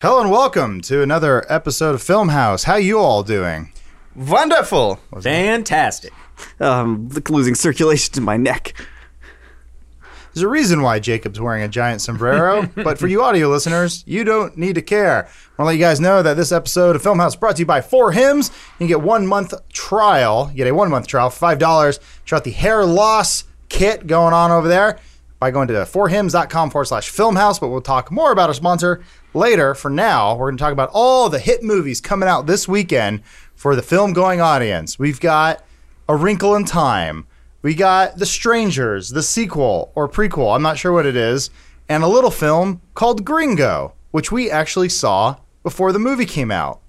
Hello and welcome to another episode of Film House. How you all doing? Wonderful. Fantastic. Um, losing circulation to my neck. There's a reason why Jacob's wearing a giant sombrero, but for you audio listeners, you don't need to care. I want to let you guys know that this episode of Film House is brought to you by For Hims. You can get one month trial. You get a one month trial for five dollars. Check out the hair loss kit going on over there by going to forhims.com forward slash filmhouse. But we'll talk more about our sponsor later. For now, we're going to talk about all the hit movies coming out this weekend for the film going audience. We've got A Wrinkle in Time. We got The Strangers, the sequel or prequel, I'm not sure what it is, and a little film called Gringo, which we actually saw before the movie came out.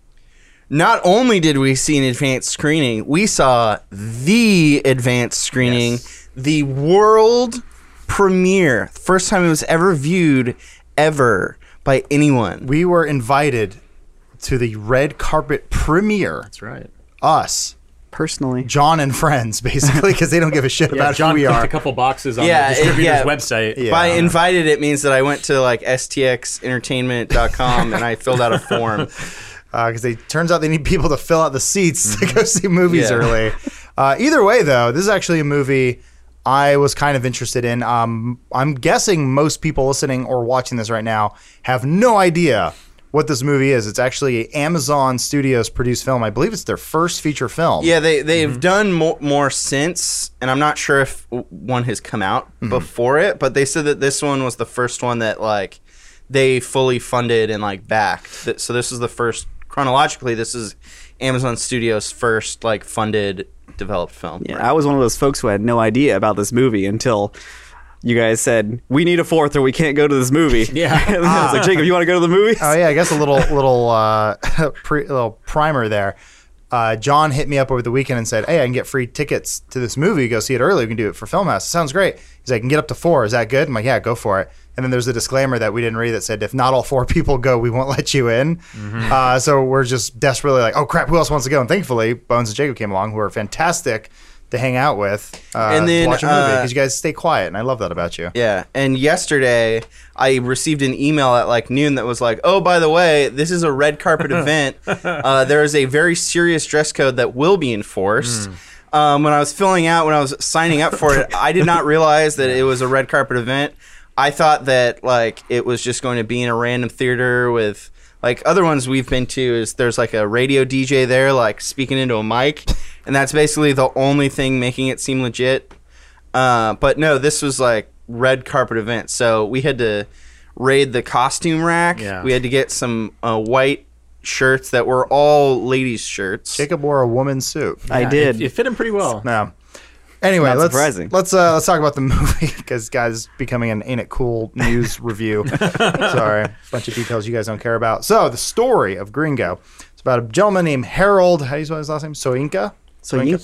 Not only did we see an advanced screening, we saw the advanced screening, the world premiere. First time it was ever viewed ever by anyone. We were invited to the red carpet premiere. That's right. Us, Personally, John and friends, basically, because they don't give a shit Yeah, about John who we clicked are. a couple boxes on Yeah, the distributor's yeah. website. Yeah. By invited, it means that I went to like stxentertainment.com and I filled out a form. because they turns out they need people to fill out the seats to go see movies Yeah. early. Uh, either way, though, this is actually a movie I was kind of interested in. Um, I'm guessing most people listening or watching this right now have no idea what this movie is. It's actually a Amazon Studios produced film. I believe it's their first feature film. Yeah, they they've done more, more since, and I'm not sure if one has come out before it, but they said that this one was the first one that like they fully funded and like backed. So this is the first chronologically. This is Amazon Studios' first like funded developed film. yeah, I was one of those folks who had no idea about this movie until you guys said we need a fourth or we can't go to this movie. Yeah. and I was like, Jacob, you want to go to the movies? Oh yeah, I guess a little little uh, pre, little primer there. Uh, John hit me up over the weekend and said, "Hey, I can get free tickets to this movie. Go see it early. We can do it for Film House. Sounds great." He's like, "I can get up to four. Is that good?" I'm like, "Yeah, go for it." And then there's a disclaimer that we didn't read that said, "If not all four people go, we won't let you in." Uh, so we're just desperately like, "Oh crap, who else wants to go?" And thankfully, Bones and Jacob came along, who are fantastic to hang out with uh, And then, watch a movie uh, because you guys stay quiet, and I love that about you. Yeah, and yesterday I received an email at like noon that was like, "Oh, by the way, this is a red carpet event. Uh, there is a very serious dress code that will be enforced." Um, when I was filling out, when I was signing up for it, I did not realize that it was a red carpet event. I thought that like it was just going to be in a random theater with like other ones we've been to. Is there's like a radio DJ there, like speaking into a mic, and that's basically the only thing making it seem legit. Uh, but no, this was like red carpet event. So we had to raid the costume rack. Yeah. We had to get some uh, white shirts that were all ladies' shirts. Jacob wore a woman's suit. I Yeah, did. It, it fit him pretty well. No. Anyway, Not let's surprising. let's uh, let's talk about the movie because guys becoming an ain't it cool news review. Sorry, bunch of details you guys don't care about. So the story of Gringo. It's about a gentleman named Harold. How do you spell his last name? Soyinka.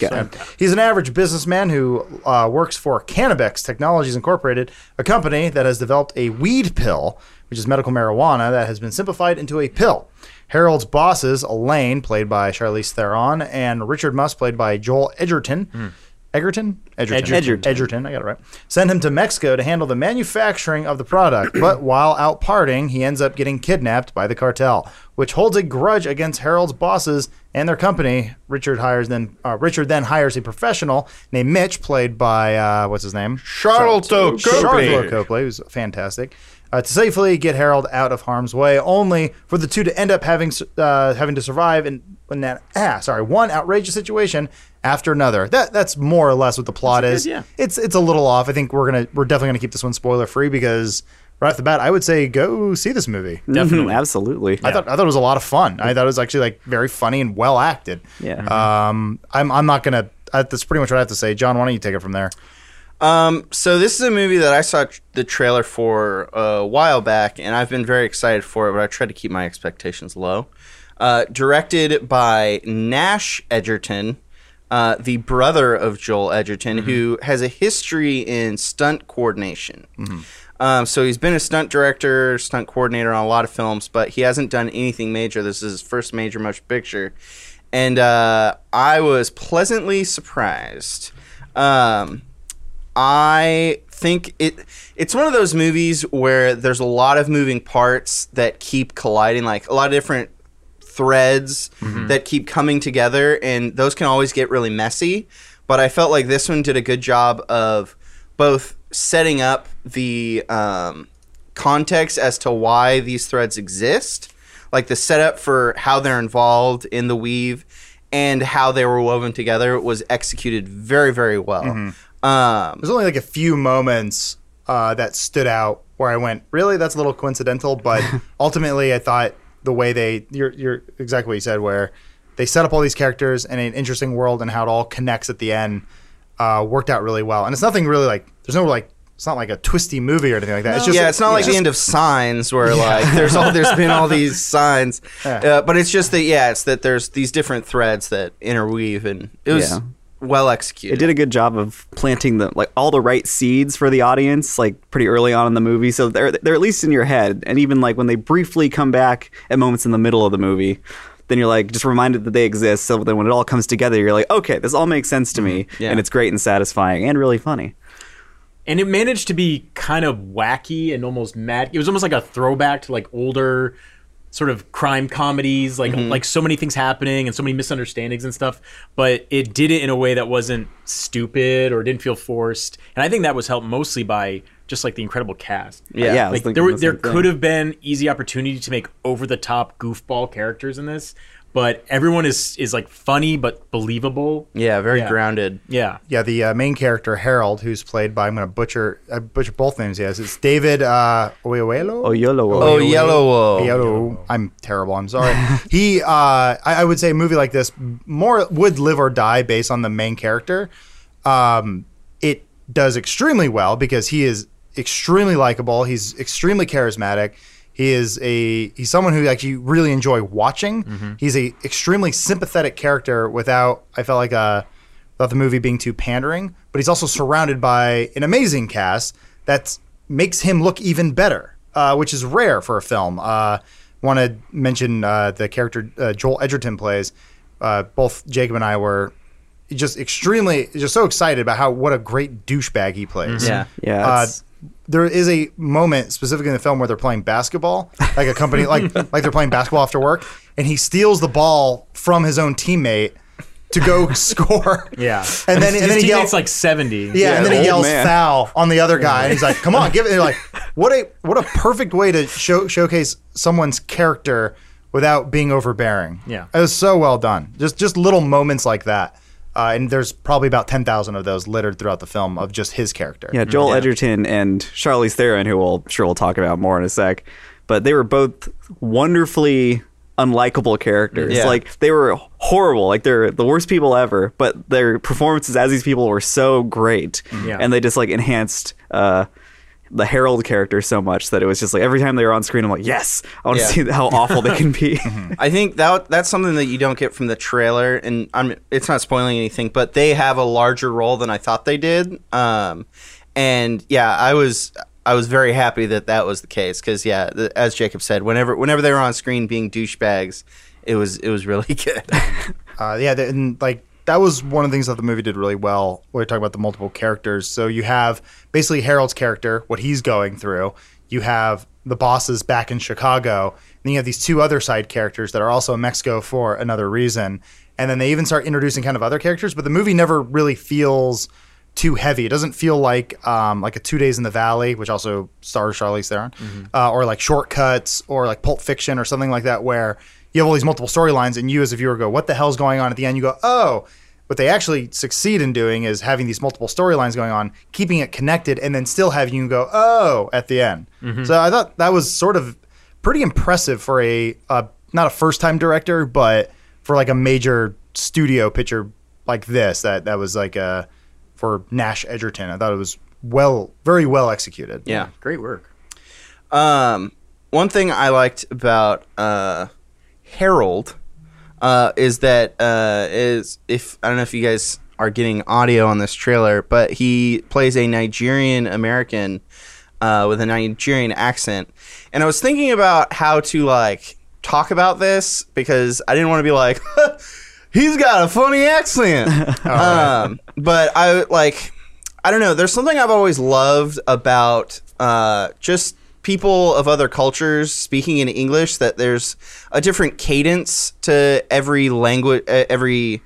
Yeah. He's an average businessman who uh, works for Cannabex Technologies Incorporated, a company that has developed a weed pill, which is medical marijuana that has been simplified into a pill. Harold's bosses, Elaine, played by Charlize Theron, and Richard Muss, played by Joel Edgerton. Egerton? Edgerton. Edgerton. Edgerton, I got it right. Send him to Mexico to handle the manufacturing of the product, but while out partying, he ends up getting kidnapped by the cartel, which holds a grudge against Harold's bosses and their company. Richard hires then uh, Richard then hires a professional named Mitch, played by uh, what's his name? Charlton Charlotte Copley, who's fantastic. Uh, to safely get Harold out of harm's way, only for the two to end up having uh, having to survive in, in that ah sorry one outrageous situation after another. That that's more or less what the plot That's is. good, yeah. It's it's a little off. I think we're gonna we're definitely gonna keep this one spoiler free because right off the bat, I would say go see this movie. Definitely. Mhm, absolutely. I thought I thought it was a lot of fun. I thought it was actually like very funny and well acted. Yeah. Um, I'm I'm not gonna. Uh, that's pretty much what I have to say. John, why don't you take it from there? Um, so this is a movie that I saw tr- the trailer for a while back, and I've been very excited for it. But I tried to keep my expectations low. Uh, directed by Nash Edgerton, uh, the brother of Joel Edgerton, who has a history in stunt coordination. Um, so he's been a stunt director, stunt coordinator on a lot of films, but he hasn't done anything major. This is his first major motion picture, and uh, I was pleasantly surprised. Um, I think it it's one of those movies where there's a lot of moving parts that keep colliding, like a lot of different threads that keep coming together, and those can always get really messy. But I felt like this one did a good job of both setting up the um, context as to why these threads exist, like the setup for how they're involved in the weave, and how they were woven together was executed very, very well. Um, There's only like a few moments uh, that stood out where I went, really, that's a little coincidental. But ultimately, I thought the way they, you're, you're exactly what you said, where they set up all these characters in an interesting world and how it all connects at the end uh, worked out really well. And it's nothing really like, there's no like, it's not like a twisty movie or anything like that. It's just yeah, it's not like just- the end of Signs where like there's all there's been all these signs, Yeah. uh, but it's just that yeah, it's that there's these different threads that interweave, and it was Yeah. Well executed. It did a good job of planting the like all the right seeds for the audience, like pretty early on in the movie. So they're they're at least in your head, and even like when they briefly come back at moments in the middle of the movie, then you're like just reminded that they exist. So then when it all comes together, you're like, okay, this all makes sense to me, mm-hmm. Yeah. and it's great and satisfying and really funny. and it managed to be kind of wacky and almost mad. It was almost like a throwback to like older sort of crime comedies, like mm-hmm. like so many things happening and so many misunderstandings and stuff. But it did it in a way that wasn't stupid or didn't feel forced. And I think that was helped mostly by just like the incredible cast. Yeah. yeah, Like there, were, the there same thing. could have been easy opportunity to make over the top goofball characters in this, but everyone is is like funny but believable. yeah, very Yeah. grounded. Yeah, Yeah, the uh, main character Harold, who's played by I'm gonna butcher I butcher both names. Yes, it's David uh, Oyelowo. Oh, YOLO. Oh, Yellow. Oyelowo. I'm terrible. I'm sorry. he, uh, I, I would say, a movie like this more would live or die based on the main character. Um, it does extremely well because he is extremely likable. He's extremely charismatic. He is a he's someone who actually you really enjoy watching. He's a extremely sympathetic character without I felt like uh without the movie being too pandering. But he's also surrounded by an amazing cast that makes him look even better, uh, which is rare for a film. Uh, Want to mention uh, the character uh, Joel Edgerton plays. Uh, both Jacob and I were just extremely just so excited about how what a great douchebag he plays. Yeah. Yeah, Uh, it's- there is a moment specifically in the film where they're playing basketball, like a company, like like they're playing basketball after work, and he steals the ball from his own teammate to go score. yeah. and then His and then he yells like seventy. yeah, and then he yells man. foul on the other guy, and he's like, "Come on, give it!" And you're like, what a what a perfect way to show showcase someone's character without being overbearing. Yeah. it was so well done. Just just little moments like that, uh, and there's probably about ten thousand of those littered throughout the film of just his character. Yeah, Joel Edgerton and Charlize Theron, who we'll sure we'll talk about more in a sec, but they were both wonderfully unlikable characters. Yeah. Like they were horrible, like they're the worst people ever, but their performances as these people were so great, Yeah. and they just like enhanced. Uh, the Harold character so much that it was just like every time they were on screen, I'm like, yes, I want to Yeah. see how awful they can be. I think that that's something that you don't get from the trailer, and I'm it's not spoiling anything, but they have a larger role than I thought they did. Um, and yeah, I was I was very happy that that was the case because yeah, the, as Jacob said, whenever whenever they were on screen being douchebags, it was it was really good. Uh, yeah, th- and like that was one of the things that the movie did really well. When we talk about the multiple characters, so you have basically Harold's character, what he's going through. You have the bosses back in Chicago, and then you have these two other side characters that are also in Mexico for another reason. And then they even start introducing kind of other characters, but the movie never really feels too heavy. It doesn't feel like um, like a Two Days in the Valley, which also stars Charlize Theron, uh, or like Short Cuts, or like Pulp Fiction, or something like that, where you have all these multiple storylines, and you as a viewer go, "What the hell's going on?" At the end, you go, "Oh." What they actually succeed in doing is having these multiple storylines going on, keeping it connected, and then still having you go, "Oh!" at the end. So I thought that was sort of pretty impressive for a uh, not a first time director, but for like a major studio picture like this. That that was like a for Nash Edgerton. I thought it was well, very well executed. yeah. Great work. Um, one thing I liked about uh, Harold uh, is that uh, is if I don't know if you guys are getting audio on this trailer, but he plays a Nigerian American uh, with a Nigerian accent, and I was thinking about how to like talk about this because I didn't want to be like. He's got a funny accent, um, but I like. I don't know. There's something I've always loved about uh, just people of other cultures speaking in English. That there's a different cadence to every language, uh, every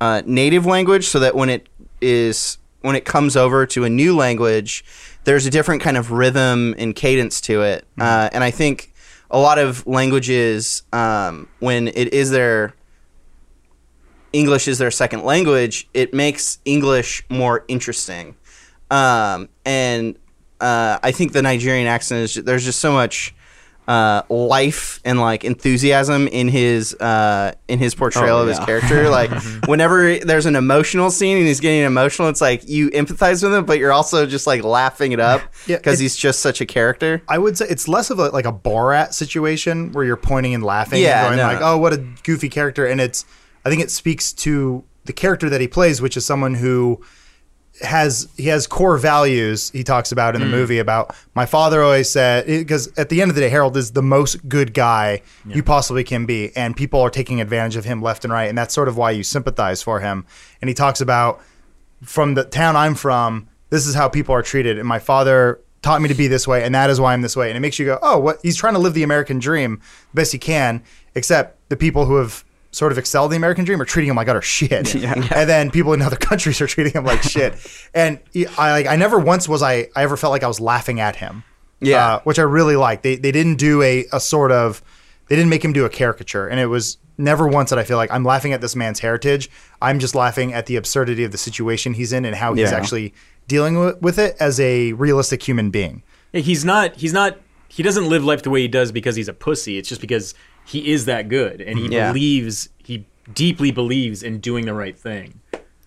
uh, native language, so that when it is when it comes over to a new language, there's a different kind of rhythm and cadence to it. Uh, and I think a lot of languages, um, when it is their English is their second language, it makes English more interesting. Um, and uh, I think the Nigerian accent is there's just so much uh, life and like enthusiasm in his uh, in his portrayal Oh, of his character. Like whenever there's an emotional scene and he's getting emotional, it's like you empathize with him, but you're also just like laughing it up because it- he's just such a character. I would say it's less of a like a Borat situation where you're pointing and laughing Yeah, and going no. like, "Oh, what a goofy character." And it's I think it speaks to the character that he plays, which is someone who has he has core values he talks about in the mm. movie about my father always said because at the end of the day Harold is the most good guy you possibly can be and people are taking advantage of him left and right and that's sort of why you sympathize for him and he talks about from the town I'm from, this is how people are treated. And my father taught me to be this way, and that is why I'm this way. And it makes you go, oh, what? He's trying to live the American dream best he can, except the people who have sort of excelled the American dream are treating him like utter shit. And then people in other countries are treating him like shit. And I like, I never once was I, I ever felt like I was laughing at him. Yeah. Uh, which I really like. They, they didn't do a, a sort of, they didn't make him do a caricature. And it was never once that I feel like I'm laughing at this man's heritage. I'm just laughing at the absurdity of the situation he's in and how he's Yeah. actually dealing with it as a realistic human being. Yeah, He's not. He's not. He doesn't live life the way he does because he's a pussy. It's just because he is that good, and he Yeah. believes. He deeply believes in doing the right thing.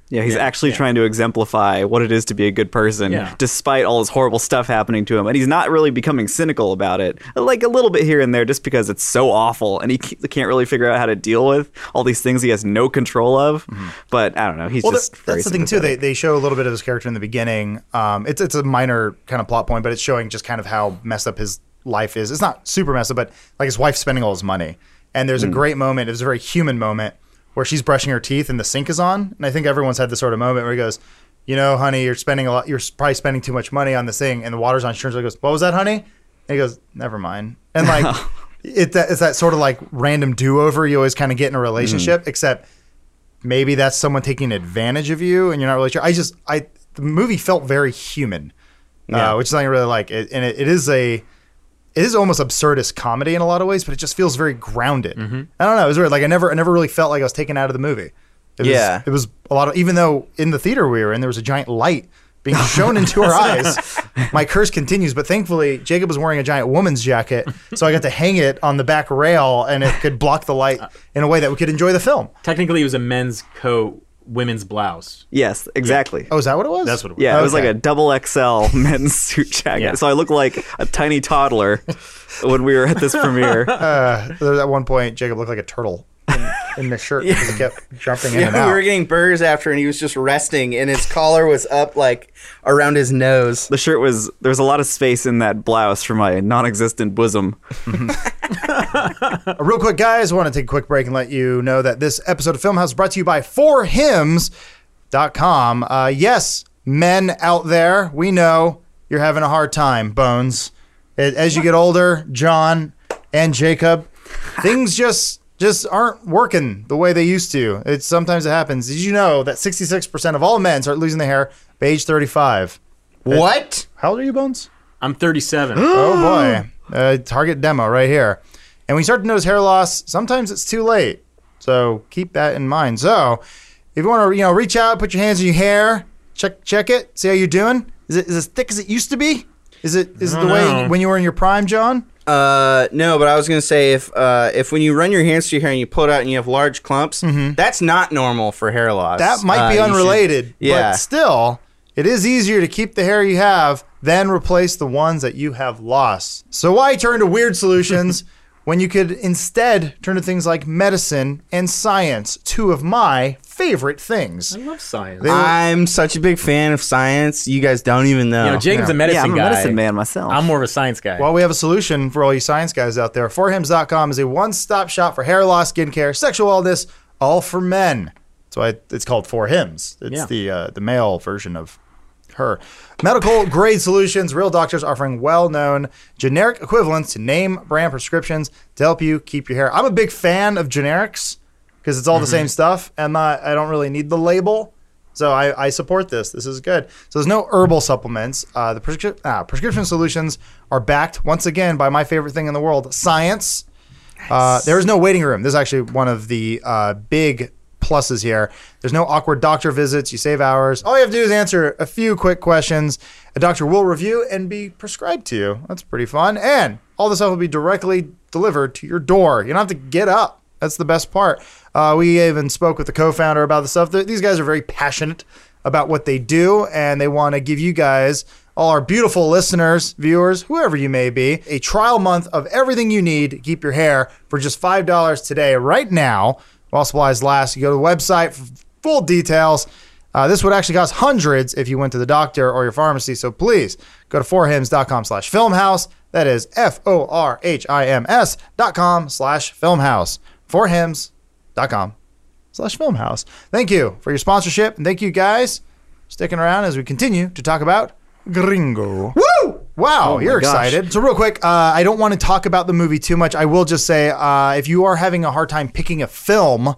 Yeah, he's Yeah, actually yeah. trying to exemplify what it is to be a good person, Yeah. despite all this horrible stuff happening to him. And he's not really becoming cynical about it, like a little bit here and there, just because it's so awful, and he can't really figure out how to deal with all these things he has no control of. But I don't know, he's Mm-hmm. Well, just that- very that's the thing too. They, they show a little bit of his character in the beginning. Um, it's it's a minor kind of plot point, but it's showing just kind of how messed up his life is. It's not super messed up, but like his wife's spending all his money. And there's a great moment. It was a very human moment where she's brushing her teeth and the sink is on. And I think everyone's had this sort of moment where he goes, "You know, honey, you're spending a lot. You're probably spending too much money on this thing, and the water's on." She turns goes, "What was that, honey?" And he goes, "Never mind." And like. It, it's that sort of like random do-over you always kind of get in a relationship, except maybe that's someone taking advantage of you and you're not really sure. I just I the movie felt very human, Yeah. uh, which is something I really like. It, and it, it is a it is almost absurdist comedy in a lot of ways, but it just feels very grounded. Mm-hmm. I don't know. It was weird. Like I never I never really felt like I was taken out of the movie. It was, Yeah. it was a lot of even though in the theater we were in there was a giant light being shown into our eyes. My curse continues, but thankfully Jacob was wearing a giant woman's jacket, so I got to hang it on the back rail and it could block the light uh, in a way that we could enjoy the film. Technically, it was a men's coat, women's blouse. yes, exactly. Oh, is that what it was? That's what it was. Yeah, it was like a double XL men's suit jacket. Yeah. So I look like a tiny toddler when we were at this premiere. Uh, at one point, Jacob looked like a turtle in, in the shirt because he kept jumping in and Yeah, out. we were getting burgers after, and he was just resting, and his collar was up like around his nose. The shirt was there was a lot of space in that blouse for my non-existent bosom. Real quick, guys, I want to take a quick break and let you know that this episode of Filmhouse is brought to you by forhims.com. Uh, yes, men out there, we know you're having a hard time, Bones. As you get older, John and Jacob, things just just aren't working the way they used to. It's sometimes it happens. Did you know that 66% of all men start losing their hair by age 35? What? How old are you, Bones? I'm 37. Oh boy, uh, target demo right here. And when you start to notice hair loss, sometimes it's too late. So keep that in mind. So if you want to, you know, reach out, put your hands in your hair, check check it, see how you're doing. Is it is it as thick as it used to be? Is it is it the don't way when you were in your prime, John? Uh, no, but I was gonna say if uh if when you run your hands through your hair and you pull it out and you have large clumps, that's not normal for hair loss. That might Uh, be should- unrelated, yeah. but still, it is easier to keep the hair you have than replace the ones that you have lost. So why turn to weird solutions when you could instead turn to things like medicine and science, two of my favorite things? I love science. They- I'm such a big fan of science. You guys don't even know. you know, Jacob's yeah. a medicine yeah, I'm a guy. medicine man myself. I'm more of a science guy. Well, we have a solution for all you science guys out there. forhims.com is a one-stop shop for hair loss, skincare, sexual wellness, all for men. That's why it's called 4hims. It's Yeah. the uh, the male version of her. Medical grade solutions, real doctors offering well known generic equivalents to name brand prescriptions to help you keep your hair. I'm a big fan of generics because it's all the same stuff and not, I don't really need the label. So I, I support this. This is good. So there's no herbal supplements. Uh, the prescri- ah, prescription solutions are backed once again by my favorite thing in the world, science. Uh, there is no waiting room. This is actually one of the uh, big pluses here. There's no awkward doctor visits. You save hours. All you have to do is answer a few quick questions. A doctor will review and be prescribed to you. That's pretty fun. And all the stuff will be directly delivered to your door. You don't have to get up. That's the best part. Uh, we even spoke with the co-founder about the stuff. These guys are very passionate about what they do, and they want to give you guys, all our beautiful listeners, viewers, whoever you may be, a trial month of everything you need to keep your hair for just five dollars today, right now, while supplies last. You go to the website for full details. Uh, this would actually cost hundreds if you went to the doctor or your pharmacy. So please go to forhims.com slash filmhouse. That is F O R H I M S dot com slash filmhouse. Forhims.com slash filmhouse. Thank you for your sponsorship. And thank you guys sticking around as we continue to talk about Gringo. Woo! Wow, you're excited. So, real quick, uh, I don't want to talk about the movie too much. I will just say uh, if you are having a hard time picking a film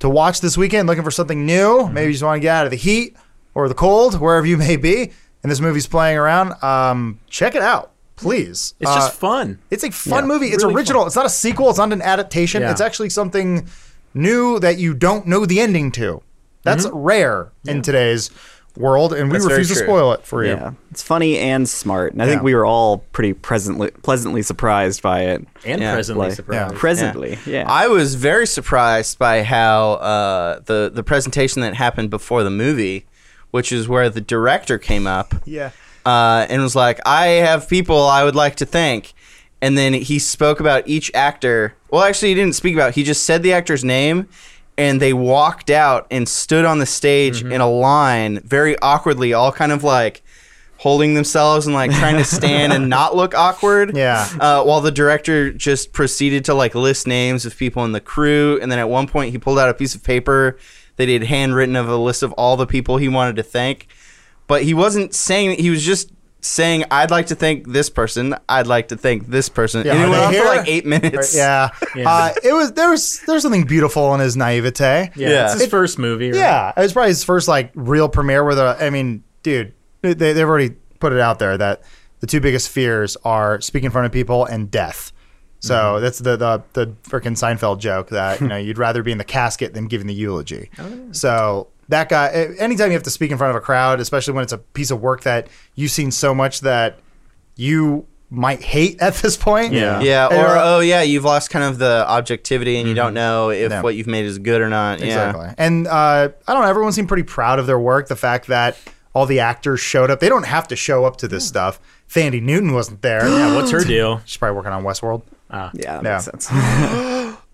to watch this weekend, looking for something new, maybe you just want to get out of the heat or the cold, wherever you may be, and this movie's playing around, um, check it out, please. It's Uh, just fun. it's a fun Yeah, movie. It's really original. fun. It's not a sequel. It's not an adaptation. Yeah. It's actually something new that you don't know the ending to. That's rare in today's world, and we That's refuse to true. spoil it for you. Yeah, it's funny and smart, and I think we were all pretty presently, pleasantly surprised by it. And Yeah. presently Like, surprised. Presently, yeah. I was very surprised by how uh, the the presentation that happened before the movie, which is where the director came up Yeah. uh, and was like, "I have people I would like to thank," and then he spoke about each actor. Well, actually, he didn't speak about. He just said the actor's name, and they walked out and stood on the stage Mm-hmm. in a line, very awkwardly, all kind of like holding themselves and like trying to stand and not look awkward. Yeah. Uh, while the director just proceeded to like list names of people in the crew, and then at one point he pulled out a piece of paper that he had handwritten of a list of all the people he wanted to thank. But he wasn't saying he was just saying I'd like to thank this person. I'd like to thank this person. Yeah, and it went on for here? like eight minutes. Yeah. Yeah. Uh, it was there was there's something beautiful in his naivete. Yeah, Yeah. it's his first movie. Right? Yeah, it was probably his first like real premiere. Where the I mean, dude, they, they've already put it out there that the two biggest fears are speaking in front of people and death. So Mm-hmm. that's the the the freaking Seinfeld joke that you know you'd rather be in the casket than giving the eulogy. Oh, So that guy, anytime you have to speak in front of a crowd, especially when it's a piece of work that you've seen so much that you might hate at this point. Yeah. Yeah, or uh, oh yeah, you've lost kind of the objectivity, and you don't know if Yeah. what you've made is good or not. Exactly. And uh, I don't know. Everyone seemed pretty proud of their work. The fact that all the actors showed up. They don't have to show up to this stuff. Thandie Newton wasn't there. Yeah, what's her deal? She's probably working on Westworld. Ah. yeah, that Yeah. makes sense.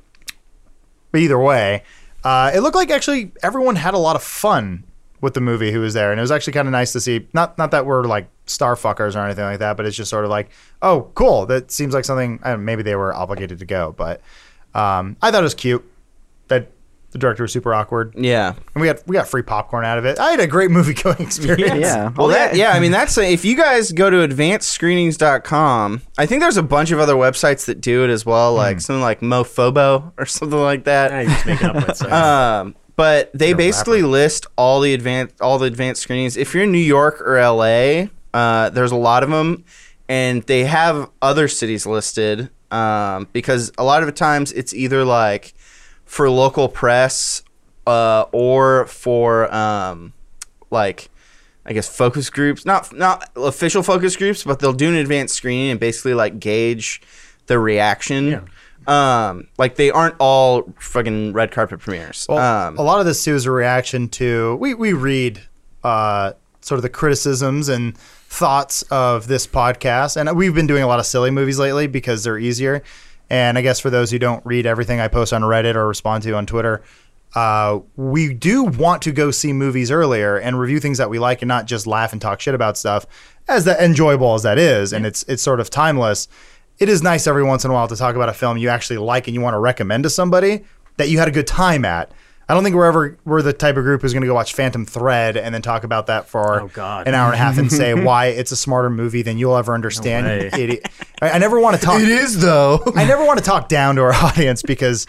But either way, uh, it looked like actually everyone had a lot of fun with the movie who was there, and it was actually kind of nice to see. Not not that we're like star fuckers or anything like that, but it's just sort of like, oh, cool. That seems like something. Know, maybe they were obligated to go, but um, I thought it was cute that the director was super awkward, Yeah. and we got we got free popcorn out of it. I had a great movie going experience. yeah. Well, that yeah, I mean that's if you guys go to advancedscreenings.com, I think there's a bunch of other websites that do it as well, like something like Mofobo or something like Nah, that. you're just making up websites. Um, but they You're a basically rapper. list all the advanced all the advanced screenings. If you're in New York or LA, uh, there's a lot of them, and they have other cities listed um, because a lot of the times it's either like for local press uh, or for um, like I guess focus groups, not not official focus groups, but they'll do an advanced screening and basically like gauge the reaction. Yeah. Um, like they aren't all fucking red carpet premieres. Well, um, a lot of this too is a reaction to we we read uh, sort of the criticisms and thoughts of this podcast, and we've been doing a lot of silly movies lately because they're easier. And I guess for those who don't read everything I post on Reddit or respond to on Twitter, uh, we do want to go see movies earlier and review things that we like, and not just laugh and talk shit about stuff. As that enjoyable as that is, and it's it's sort of timeless. It is nice every once in a while to talk about a film you actually like and you want to recommend to somebody that you had a good time at. I don't think we're ever we're the type of group who's going to go watch Phantom Thread and then talk about that for Oh, God. an hour and a half and say why it's a smarter movie than you'll ever understand. way. idiot. I, I never want to talk. It is though. I never want to talk down to our audience because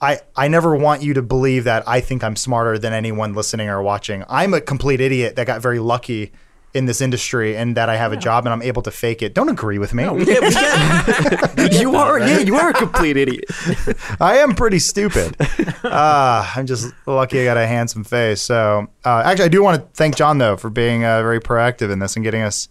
I I never want you to believe that I think I'm smarter than anyone listening or watching. I'm a complete idiot that got very lucky in this industry and that I have a job and I'm able to fake it. Don't agree with me. you are, yeah, you are a complete idiot. I am pretty stupid. Uh, I'm just lucky I got a handsome face. So uh, actually, I do want to thank John though for being uh, very proactive in this and getting us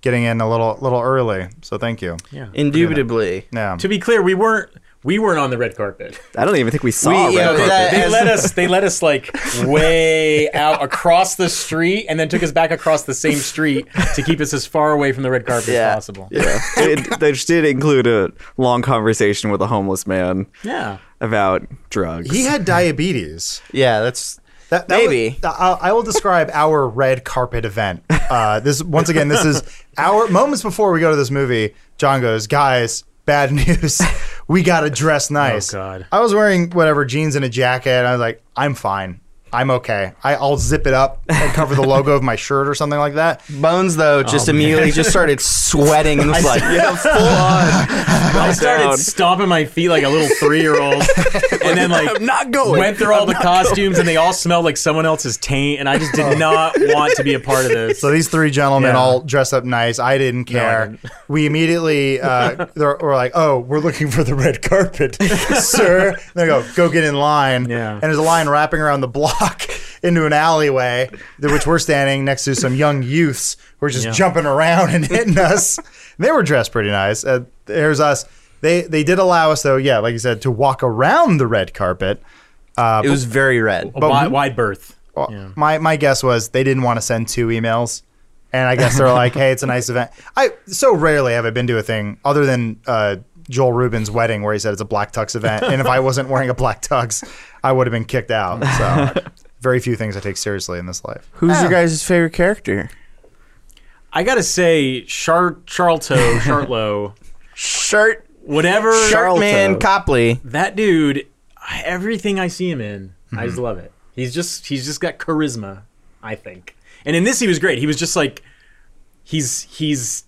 getting in a little little early. So thank you. Yeah. Indubitably. Yeah. To be clear, we weren't we weren't on the red carpet. I don't even think we saw We- Red yeah, Carpet. that- They let us they let us like way out across the street and then took us back across the same street to keep us as far away from the red carpet Yeah. as possible. Yeah. it, they just did include a long conversation with a homeless man Yeah. about drugs. He had diabetes. Yeah, that's That, that Maybe. was- I'll- I will describe our red carpet event. Uh, this once again, this is our moments before we go to this movie. John goes, guys, bad news. We got to dress oh, nice. Oh, God. I was wearing whatever jeans and a jacket. And I was like, I'm fine. I'm okay. I, I'll zip it up and cover the logo of my shirt or something like that. Bones though. Just immediately just started sweating and was like, yeah, full on. I started down. stomping my feet like a little three year old and then like I'm not going. went through all the costumes and they all smelled like someone else's taint and I just did not want to be a part of this. So these three gentlemen Yeah. all dressed up nice. I didn't care. didn't. We immediately uh, they're, like, "Oh, we're looking for the red carpet, sir." And they go, "Go get in line." Yeah. And there's a line wrapping around the block into an alleyway, which we're standing next to some young youths who are just Yeah. jumping around and hitting us. they were dressed pretty nice. Uh, there's us. They they did allow us though, yeah, like you said, to walk around the red carpet. Uh, It was very red. a wide, wide berth. well, Yeah. My my guess was they didn't want to send two emails, and I guess they're like, "Hey, it's a nice event." I so rarely have I been to a thing other than uh, Joel Rubin's wedding where he said it's a black tux event, and if I wasn't wearing a black tux, I would have been kicked out. So very few things I take seriously in this life. Who's your guys' favorite character? I gotta say, Char- Charlto, Chartlo, Shirt whatever Sharkman Copley. that dude, everything I see him in, I Mm-hmm. just love it. He's just he's just got charisma, I think. And in this he was great. He was just like he's he's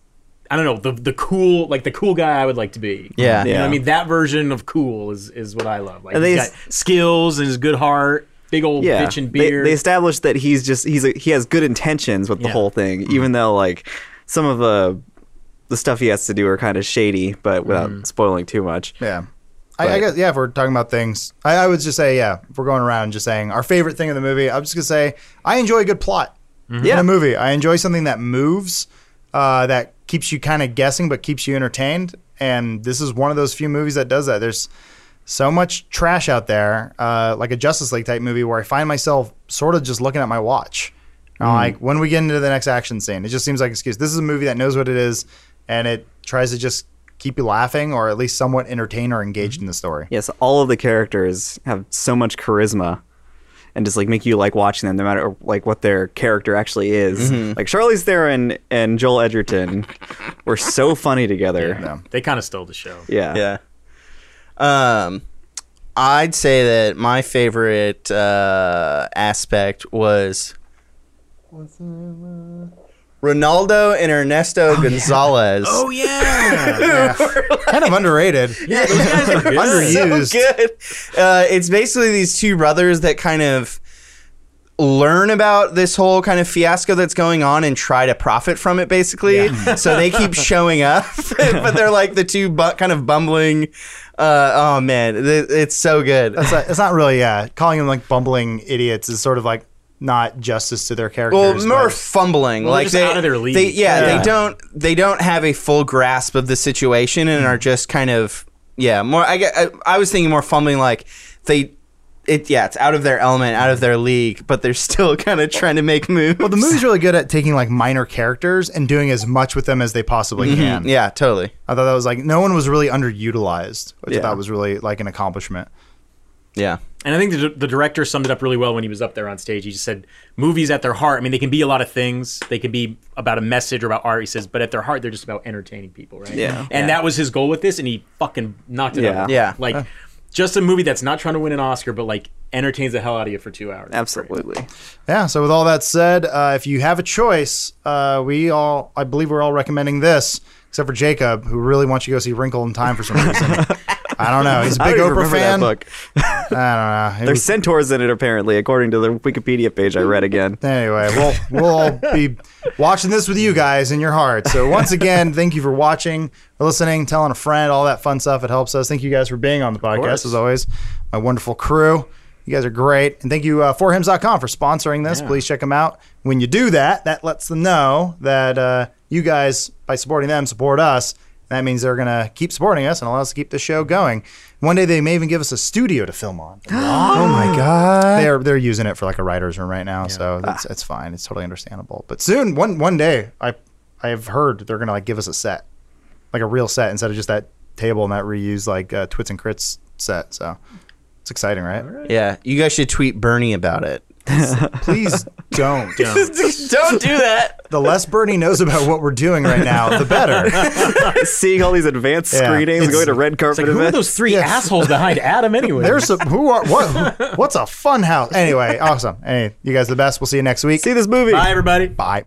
I don't know, the the cool like the cool guy I would like to be. Yeah. You know what I Yeah. mean that version of cool is is what I love. Like And he's they- got skills and his good heart, big old yeah, bitch and they, beard. they established that he's just he's a, he has good intentions with the Yeah. whole thing, mm-hmm. even though like some of the the stuff he has to do are kind of shady, but without mm. spoiling too much. Yeah. I, I guess yeah. If we're talking about things, I, I would just say yeah. If we're going around just saying our favorite thing in the movie, I'm just gonna say I enjoy a good plot mm-hmm. in Yeah. a movie. I enjoy something that moves, uh, that keeps you kind of guessing but keeps you entertained. And this is one of those few movies that does that. There's so much trash out there, uh, like a Justice League type movie, where I find myself sort of just looking at my watch. I'm hmm. Like when we get into the next action scene, it just seems like an excuse. This is a movie that knows what it is, and it tries to just keep you laughing or at least somewhat entertained or engaged mm-hmm. in the story. Yes, all of the characters have so much charisma and just like make you like watching them no matter like what their character actually is. Mm-hmm. Like Charlize Theron and Joel Edgerton were so funny together. Yeah. they kind of stole the show. Yeah. Yeah. Um, I'd say that my favorite uh, aspect was Ronaldo and Ernesto Gonzalez. Oh yeah. kind of underrated. yeah, those guys are good. Underused. so good. Uh, it's basically these two brothers that kind of learn about this whole kind of fiasco that's going on and try to profit from it basically so they keep showing up but they're like the two bu- kind of bumbling uh, oh man th- it's so good It's not, it's not really, yeah. Calling them like bumbling idiots is sort of like not justice to their characters. well more fumbling Well, like they're just they, out of their league. they yeah, Yeah. they don't they don't have a full grasp of the situation and are just kind of yeah more i get I, I was thinking more fumbling like they it yeah it's out of their element out of their league but they're still kind of trying to make moves Well, the movie's really good at taking like minor characters and doing as much with them as they possibly can. Mm-hmm. yeah totally I thought that was like no one was really underutilized, which I thought was really like an accomplishment. yeah And I think the, the director summed it up really well when he was up there on stage. He just said, movies at their heart, I mean, they can be a lot of things. They can be about a message or about art, he says, but at their heart, they're just about entertaining people, right? Yeah. And that was his goal with this, and he fucking knocked it Yeah. out. Yeah. Like, just a movie that's not trying to win an Oscar, but like entertains the hell out of you for two hours. Absolutely. Yeah. So with all that said, uh, if you have a choice, uh, we all, I believe, we're all recommending this, except for Jacob, who really wants you to go see Wrinkle in Time for some reason. I don't know. He's a I big Oprah fan. book. I don't know. It There's was- centaurs in it apparently, according to the Wikipedia page I read again. Anyway, we'll we'll all be watching this with you guys in your heart. So once again, thank you for watching, for listening, telling a friend, all that fun stuff. It helps us. Thank you guys for being on the podcast as always. My wonderful crew. You guys are great. And thank you uh, forhims.com for sponsoring this. Yeah. Please check them out. When you do that, that lets them know that uh, you guys, by supporting them, support us. That means they're going to keep supporting us and allow us to keep the show going. One day they may even give us a studio to film on. Oh my god. they're they're using it for like a writer's room right now, so that's it's fine. It's totally understandable. But soon, one one day, I I have heard they're gonna like give us a set, like a real set instead of just that table and that reused like uh, Twits and Crits set. So it's exciting, right? Yeah, you guys should tweet Bernie about it. Please don't. Don't do that. The less Bernie knows about what we're doing right now, the better. Seeing all these advanced Yeah, screenings, it's- going to red carpet Like, who are events. those three Yeah. assholes behind Adam anyway? There's some who are what? What's a fun house? Anyway, awesome. Hey, you guys are the best. We'll see you next week. See this movie. Bye, everybody. Bye.